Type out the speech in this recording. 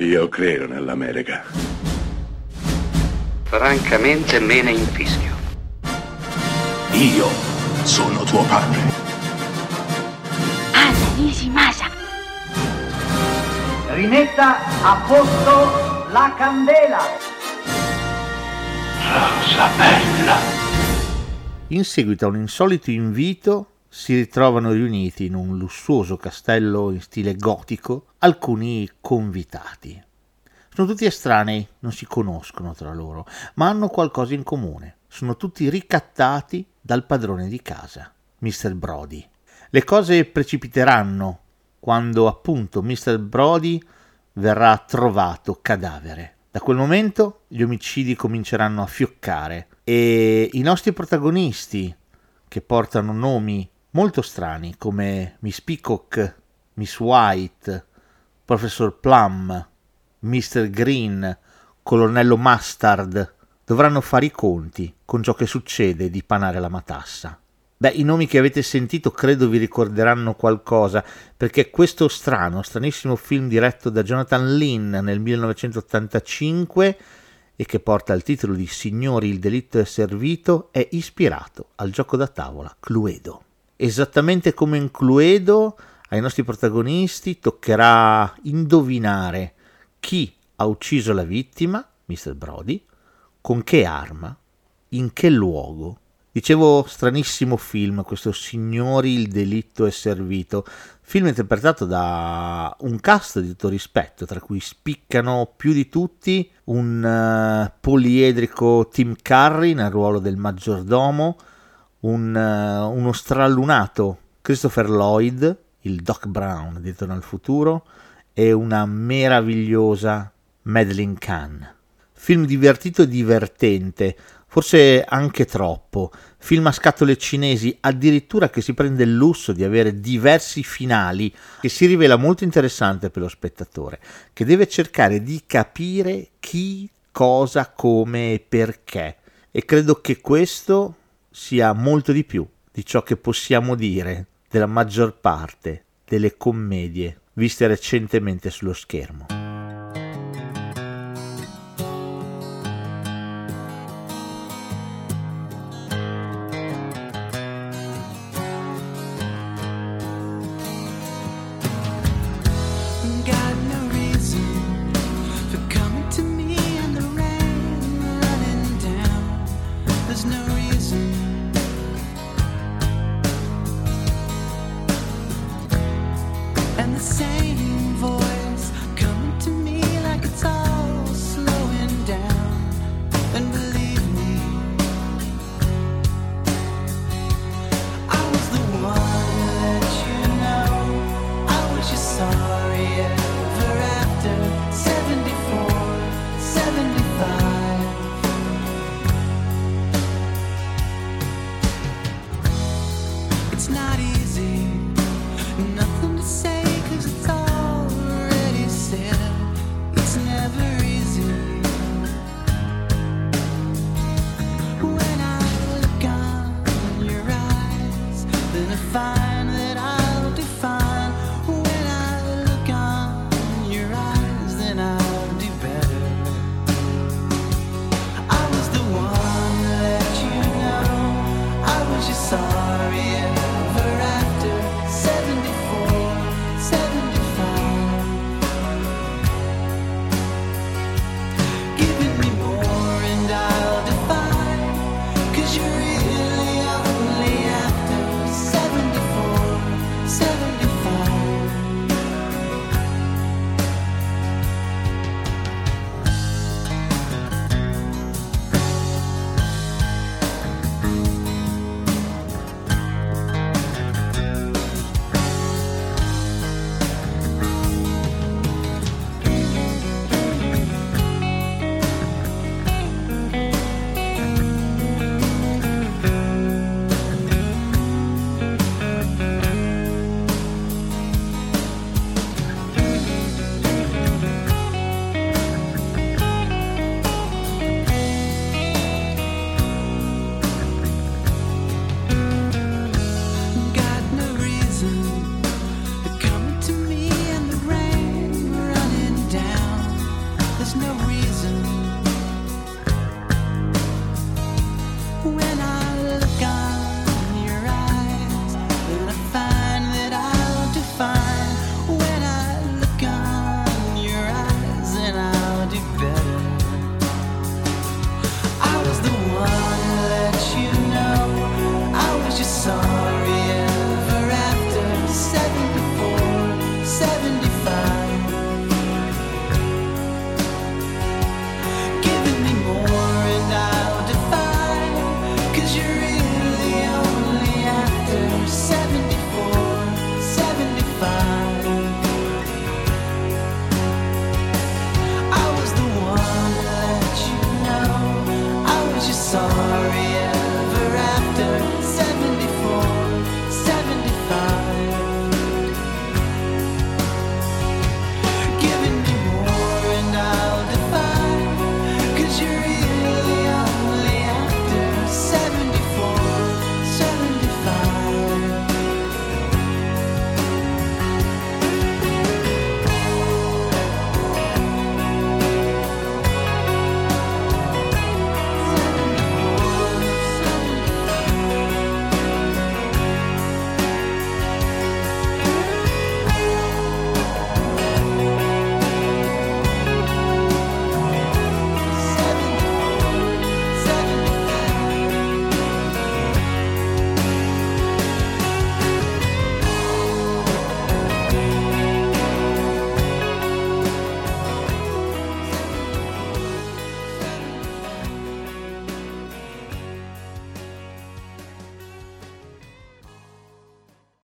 Io credo nell'America. Francamente me ne infischio. Io sono tuo padre. Anna Nishimasa. Rimetta a posto la candela. Rosa bella. In seguito a un insolito invito si ritrovano riuniti in un lussuoso castello in stile gotico alcuni convitati. Sono tutti estranei, non si conoscono tra loro, ma hanno qualcosa in comune. Sono tutti ricattati dal padrone di casa, Mr. Brody. Le cose precipiteranno quando appunto Mr. Brody verrà trovato cadavere. Da quel momento gli omicidi cominceranno a fioccare e i nostri protagonisti, che portano nomi molto strani come Miss Peacock, Miss White, Professor Plum, Mr. Green, Colonnello Mustard, dovranno fare i conti con ciò che succede di Panare la Matassa. Beh, i nomi che avete sentito credo vi ricorderanno qualcosa, perché questo strano, stranissimo film diretto da Jonathan Lynn nel 1985 e che porta il titolo di Signori il delitto è servito è ispirato al gioco da tavola Cluedo. Esattamente come in Cluedo, ai nostri protagonisti toccherà indovinare chi ha ucciso la vittima, Mr. Brody, con che arma, in che luogo Dicevo stranissimo film, questo Signori il delitto è servito, film interpretato da un cast di tutto rispetto, tra cui spiccano più di tutti un uh, poliedrico Tim Curry nel ruolo del maggiordomo, un, uh, uno strallunato Christopher Lloyd, il Doc Brown di Torno al futuro, e una meravigliosa Madeline Kahn. Film divertito e divertente, forse anche troppo. Film a scatole cinesi, addirittura che si prende il lusso di avere diversi finali, che si rivela molto interessante per lo spettatore, che deve cercare di capire chi, cosa, come e perché. E credo che questo sia molto di più di ciò che possiamo dire della maggior parte delle commedie viste recentemente sullo schermo.